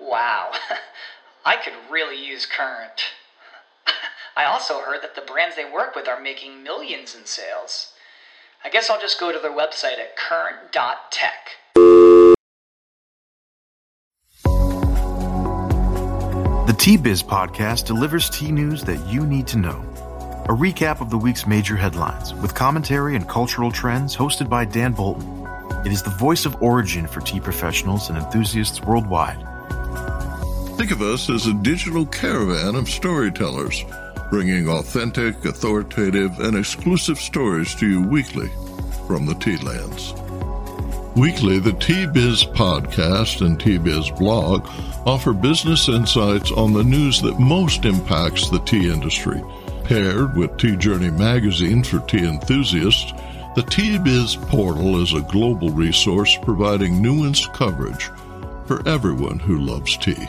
Wow, I could really use Current. I also heard that the brands they work with are making millions in sales. I guess I'll just go to their website at current.tech. The Tea Biz podcast delivers tea news that you need to know. A recap of the week's major headlines with commentary and cultural trends hosted by Dan Bolton. It is the voice of origin for tea professionals and enthusiasts worldwide. Think of us as a digital caravan of storytellers, bringing authentic, authoritative, and exclusive stories to you weekly from the tea lands. Weekly, the Tea Biz podcast and Tea Biz blog offer business insights on the news that most impacts the tea industry. Paired with Tea Journey magazine for tea enthusiasts, the Tea Biz portal is a global resource providing nuanced coverage for everyone who loves tea.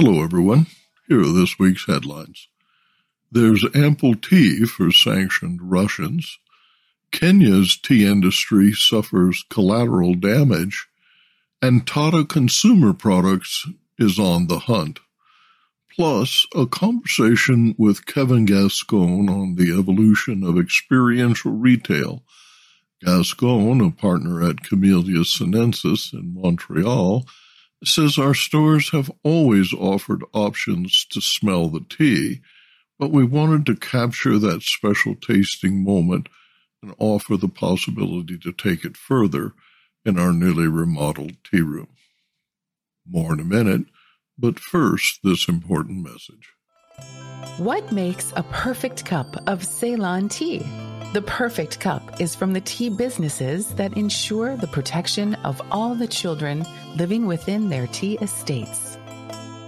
Hello, everyone. Here are this week's headlines. There's ample tea for sanctioned Russians. Kenya's tea industry suffers collateral damage. And Tata Consumer Products is on the hunt. Plus, a conversation with Kevin Gascon on the evolution of experiential retail. Gascon, a partner at Camellia Sinensis in Montreal, says our stores have always offered options to smell the tea, but we wanted to capture that special tasting moment and offer the possibility to take it further in our newly remodeled tea room. More in a minute, but first, this important message. What makes a perfect cup of Ceylon tea? The perfect cup is from the tea businesses that ensure the protection of all the children living within their tea estates.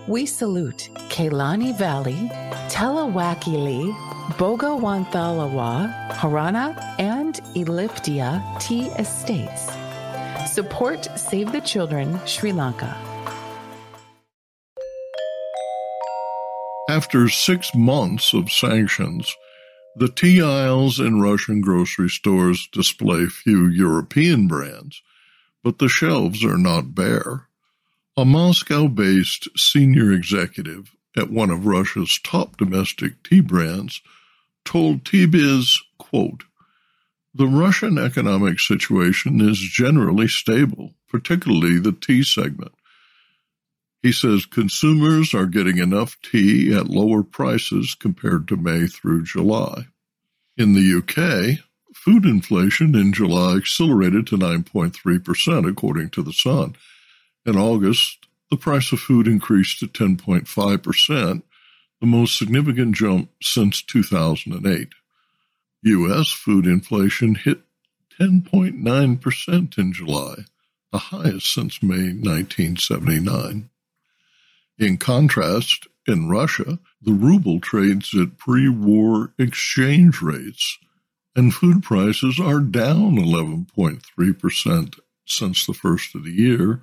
We salute Kelani Valley, Talawakelle, Bogawantalawa, Horana, and Elpitiya tea estates. Support Save the Children Sri Lanka. After six months of sanctions, the tea aisles in Russian grocery stores display few European brands, but the shelves are not bare. A Moscow based senior executive at one of Russia's top domestic tea brands told Tea Biz, quote, the Russian economic situation is generally stable, particularly the tea segment. He says consumers are getting enough tea at lower prices compared to May through July. In the UK, food inflation in July accelerated to 9.3%, according to The Sun. In August, the price of food increased to 10.5%, the most significant jump since 2008. U.S. food inflation hit 10.9% in July, the highest since May 1979. In contrast, in Russia, the ruble trades at pre war exchange rates, and food prices are down 11.3% since the first of the year,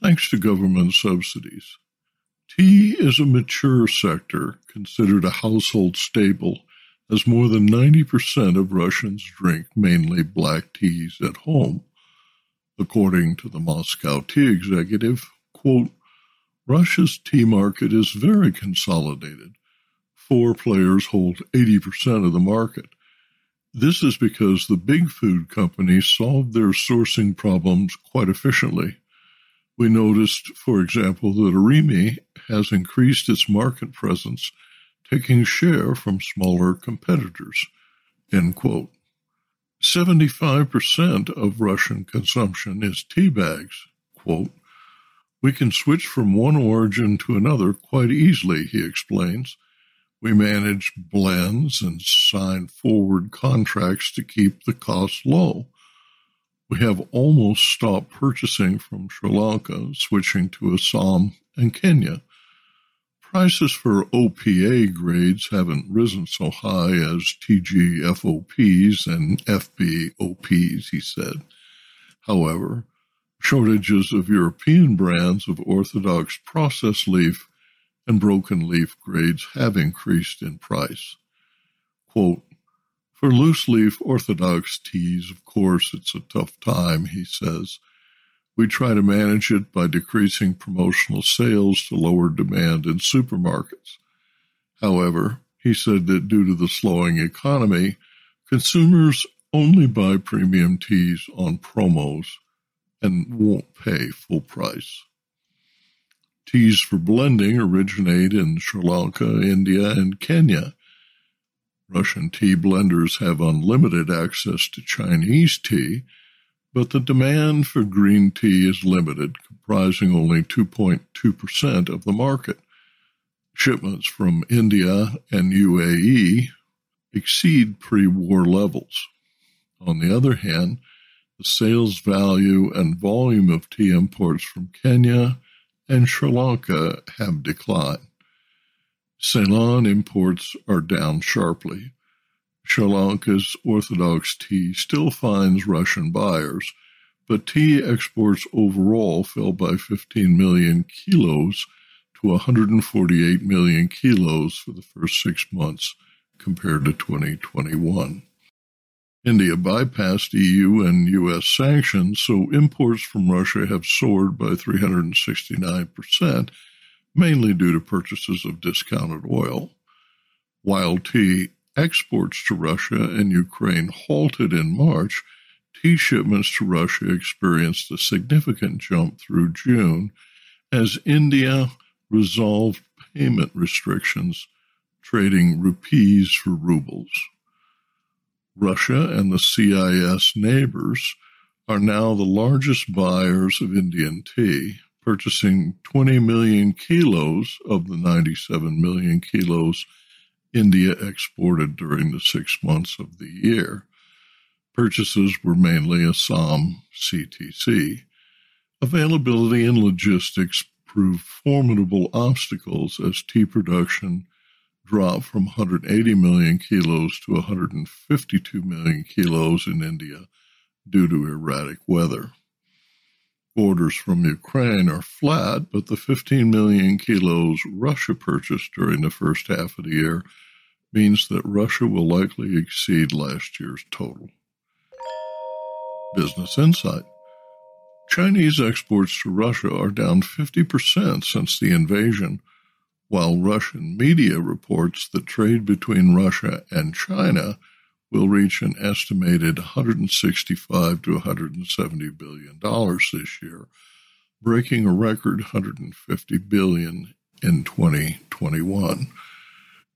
thanks to government subsidies. Tea is a mature sector, considered a household staple, as more than 90% of Russians drink mainly black teas at home. According to the Moscow tea executive, quote, Russia's tea market is very consolidated. Four players hold 80% of the market. This is because the big food companies solved their sourcing problems quite efficiently. We noticed, for example, that Orimi has increased its market presence, taking share from smaller competitors. End quote. 75% of Russian consumption is tea bags. Quote, we can switch from one origin to another quite easily, he explains. We manage blends and sign forward contracts to keep the cost low. We have almost stopped purchasing from Sri Lanka, switching to Assam and Kenya. Prices for OPA grades haven't risen so high as TGFOPs and FBOPs, he said. However, shortages of European brands of orthodox processed leaf and broken leaf grades have increased in price. Quote, for loose leaf orthodox teas, of course, it's a tough time, he says. We try to manage it by decreasing promotional sales to lower demand in supermarkets. However, he said that due to the slowing economy, consumers only buy premium teas on promos and won't pay full price. Teas for blending originate in Sri Lanka, India, and Kenya. Russian tea blenders have unlimited access to Chinese tea but the demand for green tea is limited, comprising only 2.2% of the market. Shipments from India and UAE exceed pre war levels. On the other hand, the sales value and volume of tea imports from Kenya and Sri Lanka have declined. Ceylon imports are down sharply, Sri Lanka's Orthodox tea still finds Russian buyers, but tea exports overall fell by 15 million kilos to 148 million kilos for the first six months compared to 2021. India bypassed EU and US sanctions, so imports from Russia have soared by 369%, mainly due to purchases of discounted oil. While tea Exports to Russia and Ukraine halted in March. Tea shipments to Russia experienced a significant jump through June as India resolved payment restrictions, trading rupees for rubles. Russia and the CIS neighbors are now the largest buyers of Indian tea, purchasing 20 million kilos of the 97 million kilos India exported during the six months of the year. Purchases were mainly Assam CTC. Availability and logistics proved formidable obstacles as tea production dropped from 180 million kilos to 152 million kilos in India due to erratic weather. Orders from Ukraine are flat, but the 15 million kilos Russia purchased during the first half of the year means that Russia will likely exceed last year's total. Business Insight Chinese exports to Russia are down 50% since the invasion, while Russian media reports that trade between Russia and China will reach an estimated 165 to 170 billion dollars this year, breaking a record 150 billion in 2021.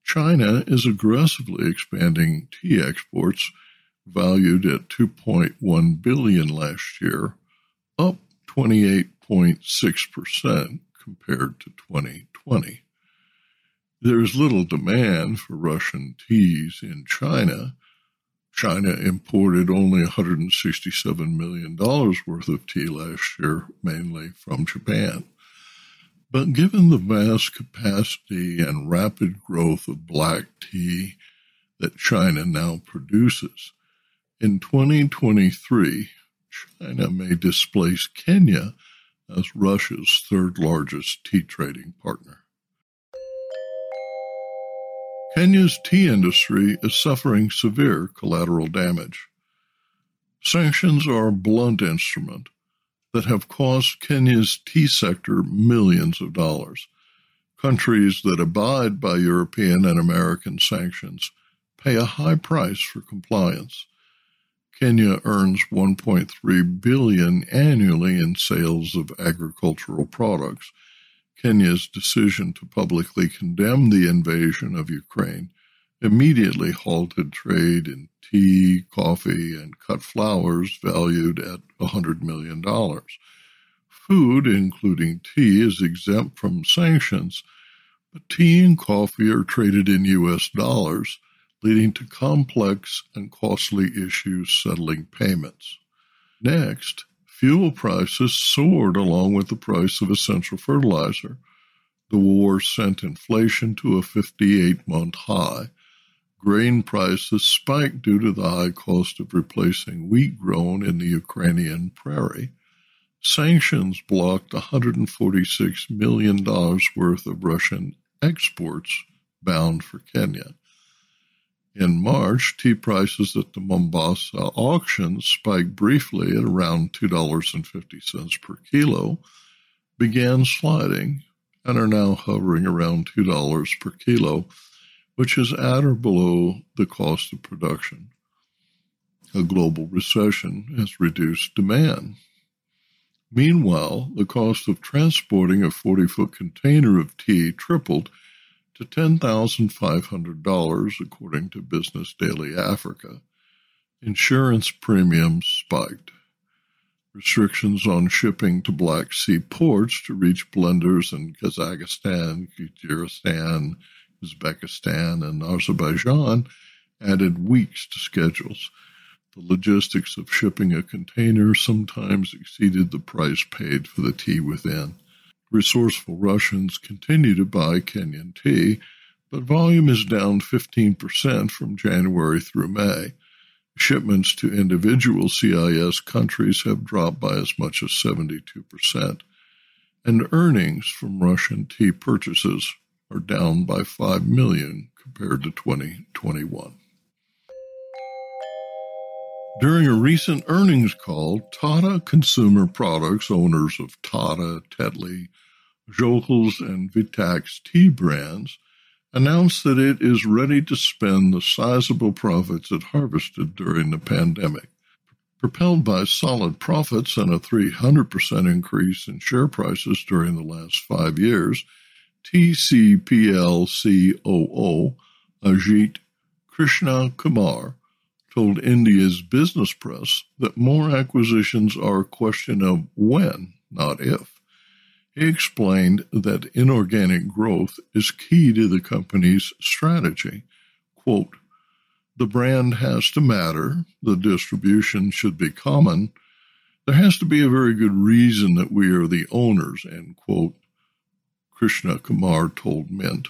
China is aggressively expanding tea exports valued at 2.1 billion last year, up 28.6% compared to 2020. There is little demand for Russian teas in China. China imported only $167 million worth of tea last year, mainly from Japan. But given the vast capacity and rapid growth of black tea that China now produces, in 2023, China may displace Kenya as Russia's third largest tea trading partner. Kenya's tea industry is suffering severe collateral damage. Sanctions are a blunt instrument that have cost Kenya's tea sector millions of dollars. Countries that abide by European and American sanctions pay a high price for compliance. Kenya earns 1.3 billion annually in sales of agricultural products. Kenya's decision to publicly condemn the invasion of Ukraine immediately halted trade in tea, coffee, and cut flowers valued at $100 million. Food, including tea, is exempt from sanctions, but tea and coffee are traded in U.S. dollars, leading to complex and costly issues settling payments. Next, fuel prices soared along with the price of essential fertilizer. The war sent inflation to a 58 month high. Grain prices spiked due to the high cost of replacing wheat grown in the Ukrainian prairie. Sanctions blocked $146 million worth of Russian exports bound for Kenya. In March, tea prices at the Mombasa auction spiked briefly at around $2.50 per kilo, began sliding, and are now hovering around $2 per kilo, which is at or below the cost of production. A global recession has reduced demand. Meanwhile, the cost of transporting a 40 foot container of tea tripled to $10,500, according to Business Daily Africa. Insurance premiums spiked. Restrictions on shipping to Black Sea ports to reach blenders in Kazakhstan, Kyrgyzstan, Uzbekistan, and Azerbaijan added weeks to schedules. The logistics of shipping a container sometimes exceeded the price paid for the tea within. Resourceful Russians continue to buy Kenyan tea, but volume is down 15% from January through May. Shipments to individual CIS countries have dropped by as much as 72%, and earnings from Russian tea purchases are down by 5 million compared to 2021. During a recent earnings call, Tata Consumer Products, owners of Tata, Tetley, Joekels, and Vitax tea brands, announced that it is ready to spend the sizable profits it harvested during the pandemic. Propelled by solid profits and a 300% increase in share prices during the last five years, TCPL COO Ajit Krishna Kumar told India's business press that more acquisitions are a question of when, not if. He explained that inorganic growth is key to the company's strategy. Quote, the brand has to matter, the distribution should be common, there has to be a very good reason that we are the owners, end quote, Krishna Kumar told Mint.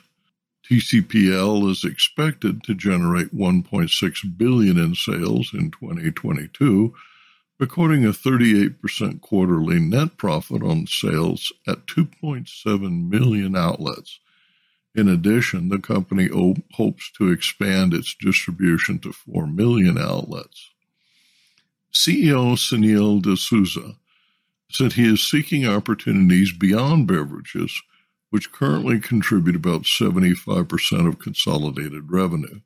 TCPL is expected to generate 1.6 billion in sales in 2022, recording a 38% quarterly net profit on sales at 2.7 million outlets. In addition, the company hopes to expand its distribution to 4 million outlets. CEO Sunil D'Souza said he is seeking opportunities beyond beverages which currently contribute about 75% of consolidated revenue.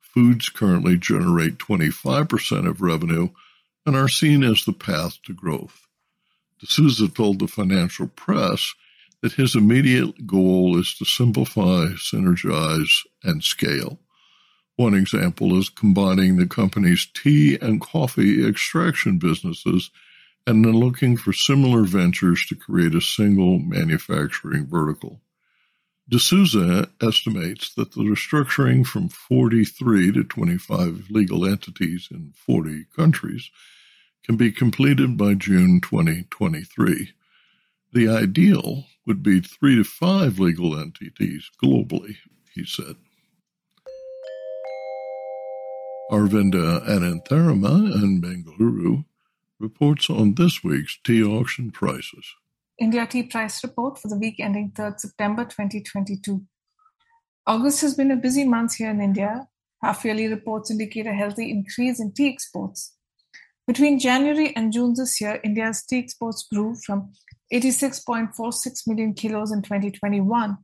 Foods currently generate 25% of revenue and are seen as the path to growth. D'Souza told the financial press that his immediate goal is to simplify, synergize, and scale. One example is combining the company's tea and coffee extraction businesses and then looking for similar ventures to create a single manufacturing vertical. D'Souza estimates that the restructuring from 43 to 25 legal entities in 40 countries can be completed by June 2023. The ideal would be three to five legal entities globally, he said. Aravinda Anantharaman in Bengaluru reports on this week's tea auction prices. India Tea Price Report for the week ending 3rd September 2022. August has been a busy month here in India. Half yearly reports indicate a healthy increase in tea exports. Between January and June this year, India's tea exports grew from 86.46 million kilos in 2021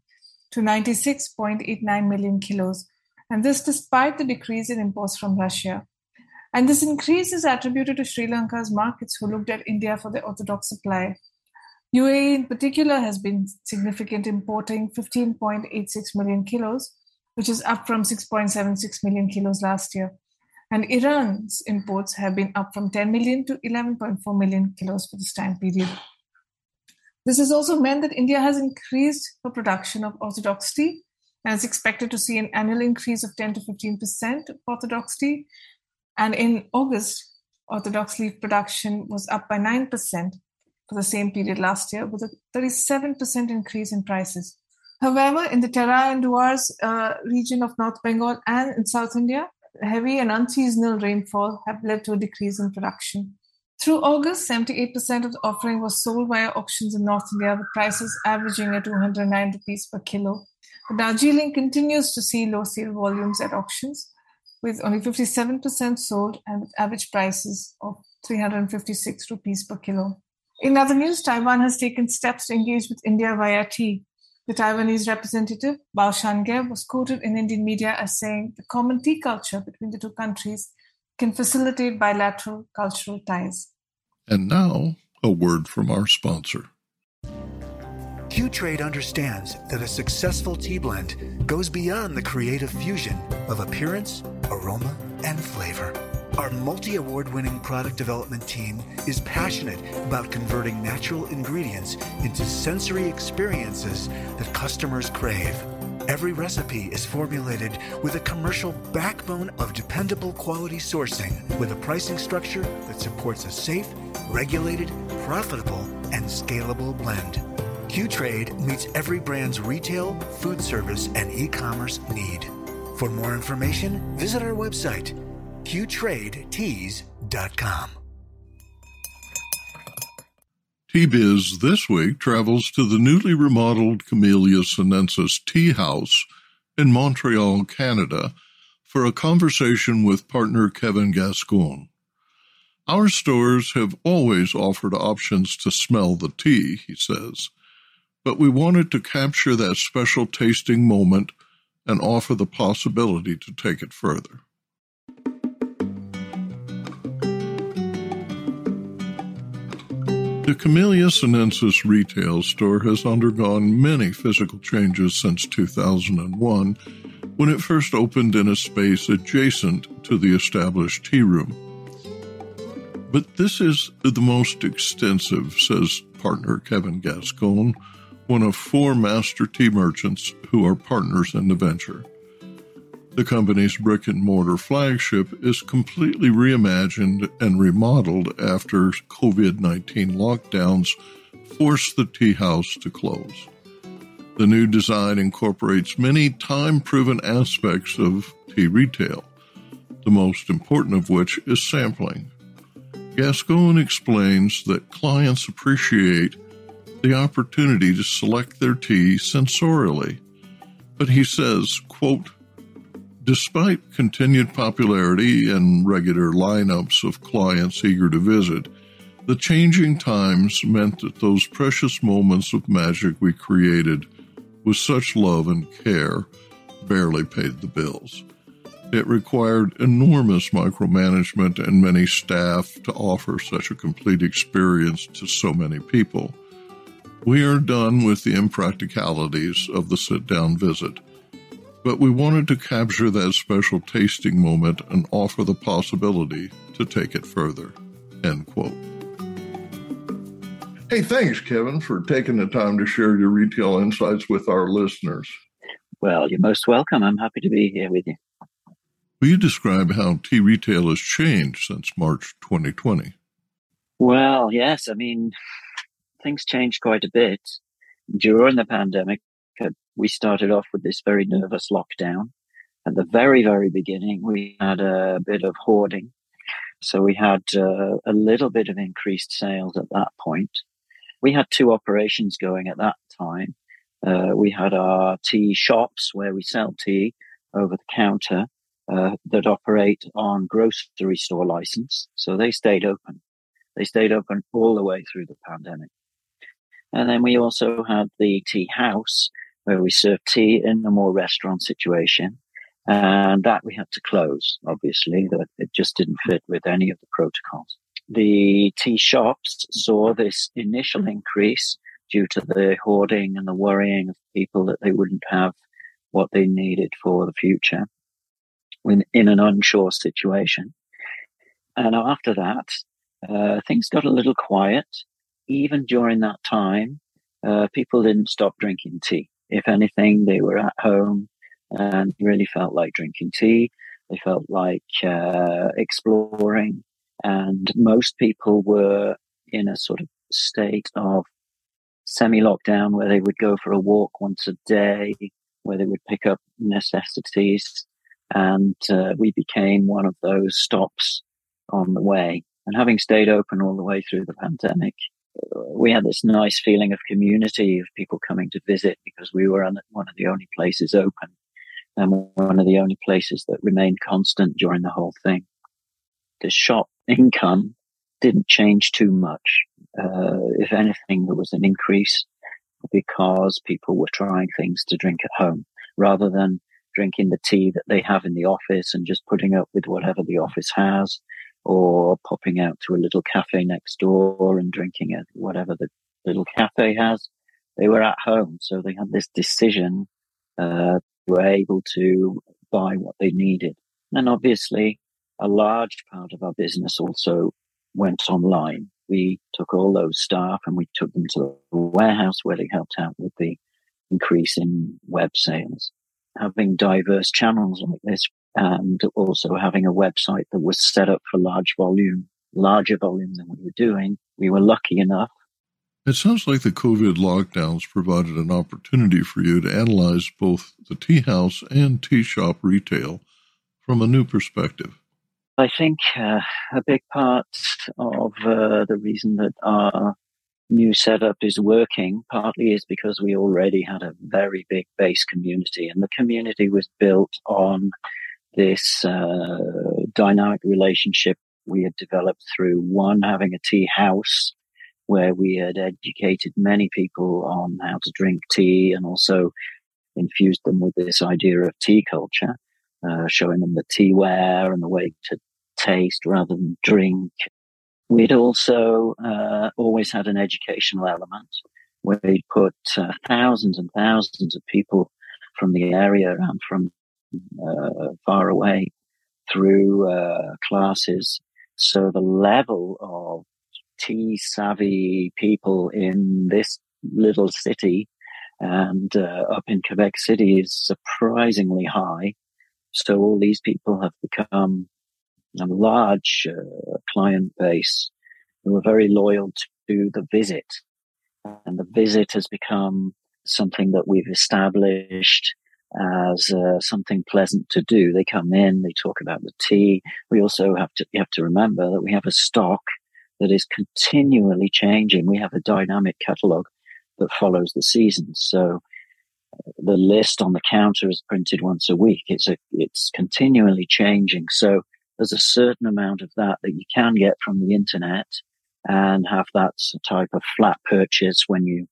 to 96.89 million kilos, and this despite the decrease in imports from Russia. And this increase is attributed to Sri Lanka's markets who looked at India for the orthodox supply. UAE in particular has been significant, importing 15.86 million kilos, which is up from 6.76 million kilos last year. And Iran's imports have been up from 10 million to 11.4 million kilos for this time period. This has also meant that India has increased the production of orthodox tea and is expected to see an annual increase of 10 to 15% of orthodox tea, and in August, Orthodox leaf production was up by 9% for the same period last year, with a 37% increase in prices. However, in the Terai and Duars uh, region of North Bengal and in South India, heavy and unseasonal rainfall have led to a decrease in production. Through August, 78% of the offering was sold via auctions in North India, with prices averaging at 209 rupees per kilo. The Darjeeling continues to see low sale volumes at auctions, with only 57% sold and with average prices of 356 rupees per kilo. In other news, Taiwan has taken steps to engage with India via tea. The Taiwanese representative, Baushuan Ger, was quoted in Indian media as saying the common tea culture between the two countries can facilitate bilateral cultural ties. And now, a word from our sponsor. Q-Trade understands that a successful tea blend goes beyond the creative fusion of appearance, aroma, and flavor. Our multi award winning product development team is passionate about converting natural ingredients into sensory experiences that customers crave. Every recipe is formulated with a commercial backbone of dependable quality sourcing with a pricing structure that supports a safe, regulated, profitable, and scalable blend. Q-Trade meets every brand's retail, food service, and e-commerce need. For more information, visit our website, qtradeteas.com. T-Biz this week travels to the newly remodeled Camellia sinensis Tea House in Montreal, Canada, for a conversation with partner Kevin Gascon. Our stores have always offered options to smell the tea, he says but we wanted to capture that special tasting moment and offer the possibility to take it further. The Camellia Sinensis retail store has undergone many physical changes since 2001 when it first opened in a space adjacent to the established tea room. But this is the most extensive, says partner Kevin Gascon, one of four master tea merchants who are partners in the venture. The company's brick and mortar flagship is completely reimagined and remodeled after COVID 19 lockdowns forced the tea house to close. The new design incorporates many time proven aspects of tea retail, the most important of which is sampling. Gascon explains that clients appreciate the opportunity to select their tea sensorially. But he says, quote, Despite continued popularity and regular lineups of clients eager to visit, the changing times meant that those precious moments of magic we created with such love and care barely paid the bills. It required enormous micromanagement and many staff to offer such a complete experience to so many people. We are done with the impracticalities of the sit down visit, but we wanted to capture that special tasting moment and offer the possibility to take it further. End quote. Hey, thanks, Kevin, for taking the time to share your retail insights with our listeners. Well, you're most welcome. I'm happy to be here with you. Will you describe how tea retail has changed since March 2020? Well, yes. I mean, things changed quite a bit. During the pandemic, uh, we started off with this very nervous lockdown. At the very, very beginning, we had a bit of hoarding. So we had uh, a little bit of increased sales at that point. We had two operations going at that time. Uh, we had our tea shops where we sell tea over the counter uh, that operate on grocery store license. So they stayed open. They stayed open all the way through the pandemic. And then we also had the tea house where we served tea in a more restaurant situation. And that we had to close, obviously, that it just didn't fit with any of the protocols. The tea shops saw this initial increase due to the hoarding and the worrying of people that they wouldn't have what they needed for the future when in an unsure situation. And after that, uh, things got a little quiet even during that time, uh, people didn't stop drinking tea. If anything, they were at home and really felt like drinking tea. They felt like uh, exploring And most people were in a sort of state of semi lockdown where they would go for a walk once a day, where they would pick up necessities. And uh, we became one of those stops on the way. And having stayed open all the way through the pandemic, we had this nice feeling of community of people coming to visit because we were one of the only places open and one of the only places that remained constant during the whole thing. The shop income didn't change too much. Uh, if anything, there was an increase because people were trying things to drink at home rather than drinking the tea that they have in the office and just putting up with whatever the office has or popping out to a little cafe next door and drinking at whatever the little cafe has. They were at home, so they had this decision. Uh, were able to buy what they needed, and obviously, a large part of our business also went online. We took all those staff and we took them to the warehouse where they helped out with the increase in web sales. Having diverse channels like this and also having a website that was set up for large volume, larger volume than we were doing. We were lucky enough. It sounds like the COVID lockdowns provided an opportunity for you to analyze both the tea house and tea shop retail from a new perspective. I think uh, a big part of uh, the reason that our new setup is working partly is because we already had a very big base community, and the community was built on this uh, dynamic relationship we had developed through one having a tea house where we had educated many people on how to drink tea and also infused them with this idea of tea culture, uh, showing them the tea teaware and the way to taste rather than drink. We'd also uh, always had an educational element where we'd put uh, thousands and thousands of people from the area and from far away through uh, classes. So the level of tea savvy people in this little city and uh, up in Quebec City is surprisingly high. So all these people have become a large uh, client base who are very loyal to the visit. And the visit has become something that we've established as uh, something pleasant to do. They come in, they talk about the tea. We also have to, you have to remember that we have a stock that is continually changing. We have a dynamic catalogue that follows the seasons. So uh, the list on the counter is printed once a week. It's a, it's continually changing. So there's a certain amount of that that you can get from the internet and have that type of flat purchase when you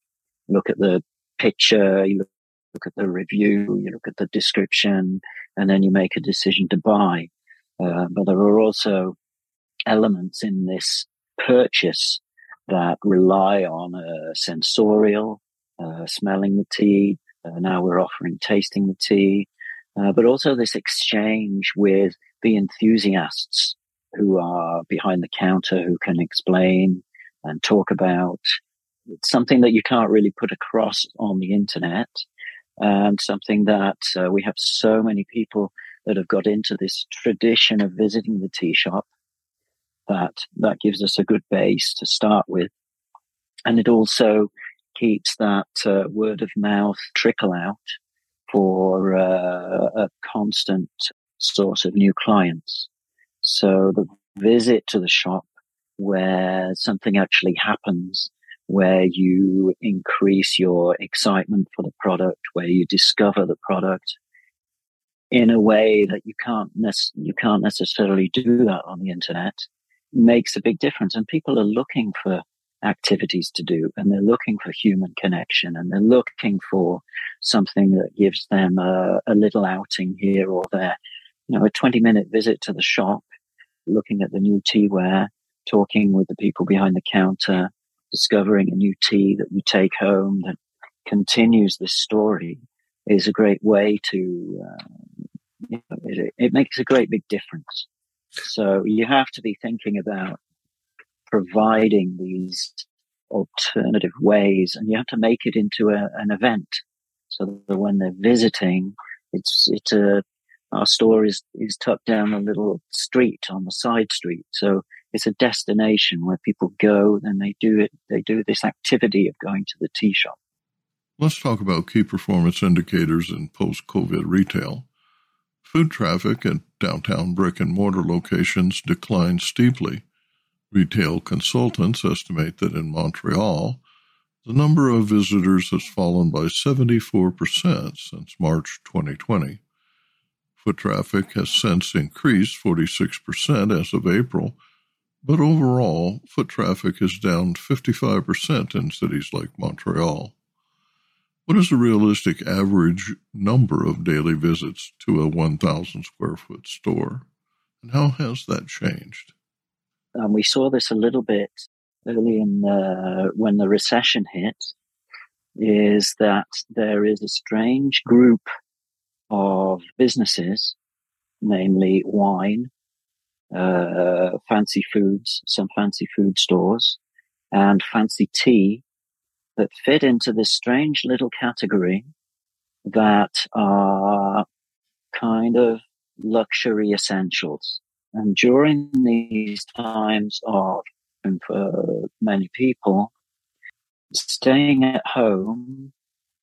look at the picture, you look look at the review, you look at the description, and then you make a decision to buy. Uh, but there are also elements in this purchase that rely on uh, sensorial, uh, smelling the tea. Uh, now we're offering tasting the tea, uh, but also this exchange with the enthusiasts who are behind the counter who can explain and talk about it's something that you can't really put across on the internet and something that uh, we have so many people that have got into this tradition of visiting the tea shop that that gives us a good base to start with. And it also keeps that uh, word of mouth trickle out for uh, a constant source of new clients. So the visit to the shop where something actually happens where you increase your excitement for the product, where you discover the product in a way that you can't you can't necessarily do that on the internet makes a big difference. And people are looking for activities to do and they're looking for human connection and they're looking for something that gives them a, a little outing here or there. You know, a 20 minute visit to the shop, looking at the new teaware, talking with the people behind the counter, discovering a new tea that you take home that continues this story is a great way to, uh, you know, it, it makes a great big difference. So you have to be thinking about providing these alternative ways and you have to make it into a, an event so that when they're visiting, it's, it's a, our store is, is tucked down a little street on the side street. So it's a destination where people go and they do it. They do this activity of going to the tea shop. Let's talk about key performance indicators in post-COVID retail. Foot traffic at downtown brick and mortar locations declined steeply. Retail consultants estimate that in Montreal, the number of visitors has fallen by 74% since March 2020. Foot traffic has since increased 46% as of April, but overall, foot traffic is down 55% in cities like Montreal. What is a realistic average number of daily visits to a 1,000 square foot store? And how has that changed? Um, we saw this a little bit early in the, when the recession hit, is that there is a strange group of businesses, namely wine, uh, fancy foods, some fancy food stores, and fancy tea that fit into this strange little category that are kind of luxury essentials. And during these times of, and for many people, staying at home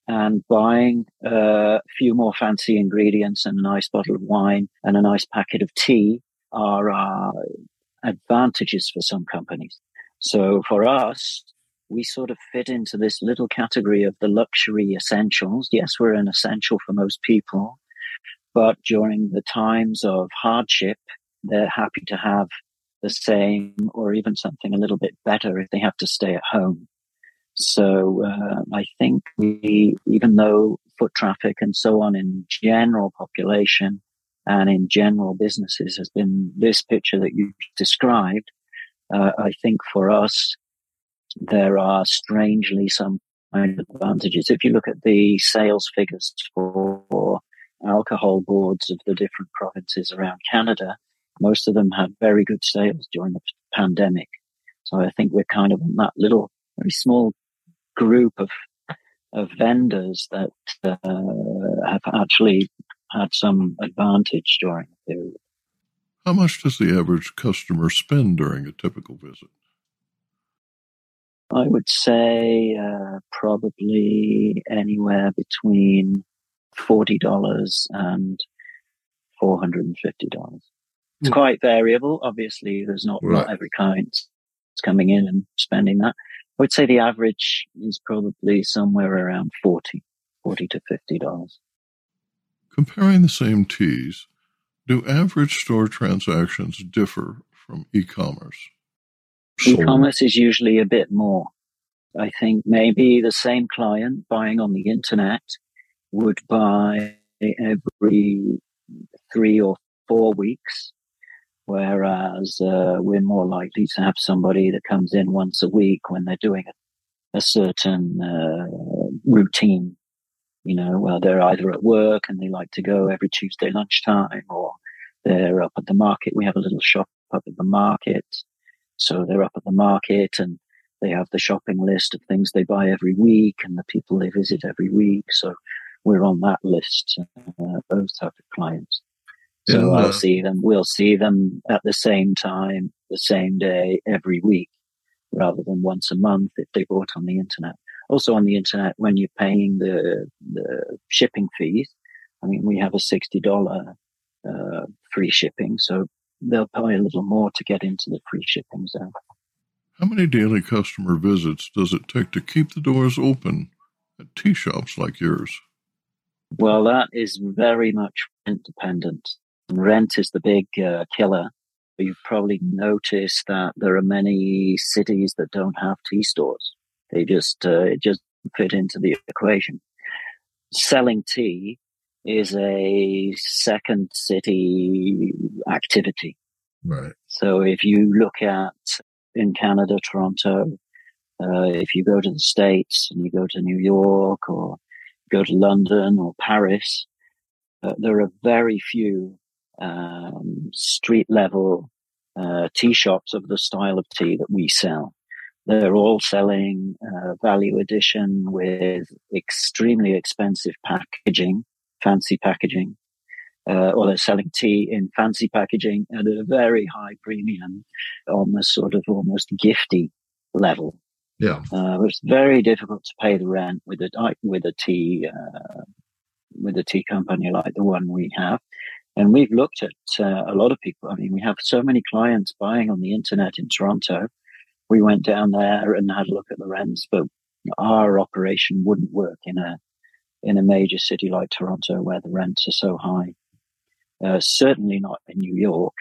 and buying a few more fancy ingredients and a nice bottle of wine and a nice packet of tea are uh, advantages for some companies. So for us, we sort of fit into this little category of the luxury essentials. Yes, we're an essential for most people, but during the times of hardship, they're happy to have the same or even something a little bit better if they have to stay at home. So uh, I think we, even though foot traffic and so on in general population and in general businesses has been this picture that you described, uh, I think for us, there are strangely some advantages. If you look at the sales figures for alcohol boards of the different provinces around Canada, most of them had very good sales during the pandemic. So I think we're kind of on that little, very small group of of vendors that uh, have actually had some advantage during the period. How much does the average customer spend during a typical visit? I would say uh, probably anywhere between forty dollars and four hundred and fifty dollars. It's mm. quite variable. Obviously, there's not, right. not every client coming in and spending that. I would say the average is probably somewhere around 40, 40 to fifty dollars. Comparing the same teas, do average store transactions differ from e-commerce? E-commerce is usually a bit more. I think maybe the same client buying on the internet would buy every three or four weeks, whereas uh, we're more likely to have somebody that comes in once a week when they're doing a, a certain uh, routine. You know, well, they're either at work and they like to go every Tuesday lunchtime, or they're up at the market. We have a little shop up at the market so they're up at the market and they have the shopping list of things they buy every week and the people they visit every week. So we're on that list, uh, those type of clients. So I'll see them, we'll see them at the same time, the same day every week rather than once a month if they bought on the internet. Also on the internet, when you're paying the, the shipping fees, I mean, we have a $60 uh, free shipping. So they'll pay a little more to get into the free shipping zone. How many daily customer visits does it take to keep the doors open at tea shops like yours? Well, that is very much rent dependent. Rent is the big uh, killer. You've probably noticed that there are many cities that don't have tea stores. They just uh, it just fit into the equation. Selling tea is a second city activity. Right. So if you look at in Canada, Toronto, uh, if you go to the States and you go to New York or go to London or Paris, uh, there are very few um, street level uh, tea shops of the style of tea that we sell. They're all selling uh, value addition with extremely expensive packaging fancy packaging. uh, or they're selling tea in fancy packaging at a very high premium on the sort of almost gifty level. Yeah. Uh, it's very difficult to pay the rent with a with a tea uh, with a tea company like the one we have. And we've looked at uh, a lot of people. I mean, we have so many clients buying on the internet in Toronto. We went down there and had a look at the rents, but our operation wouldn't work in a in a major city like Toronto where the rents are so high. Uh, certainly not in New York.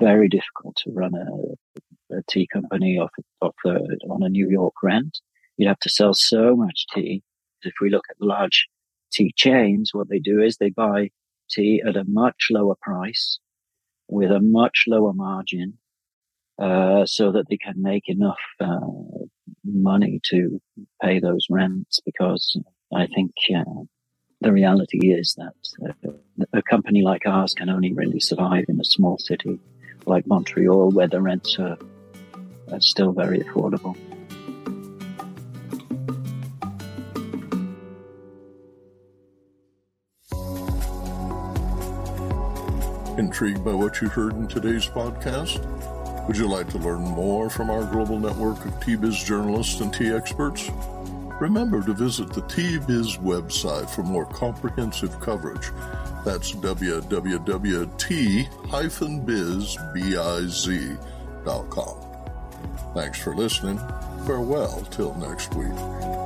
Very difficult to run a, a tea company off, off a, on a New York rent. You'd have to sell so much tea. If we look at the large tea chains, what they do is they buy tea at a much lower price with a much lower margin uh, so that they can make enough uh, money to pay those rents because I think uh, the reality is that uh, a company like ours can only really survive in a small city like Montreal where the rents are, are still very affordable. Intrigued by what you heard in today's podcast? Would you like to learn more from our global network of Tea Biz journalists and tea experts? Remember to visit the Tea Biz website for more comprehensive coverage. That's www.tea-biz.com. Thanks for listening. Farewell till next week.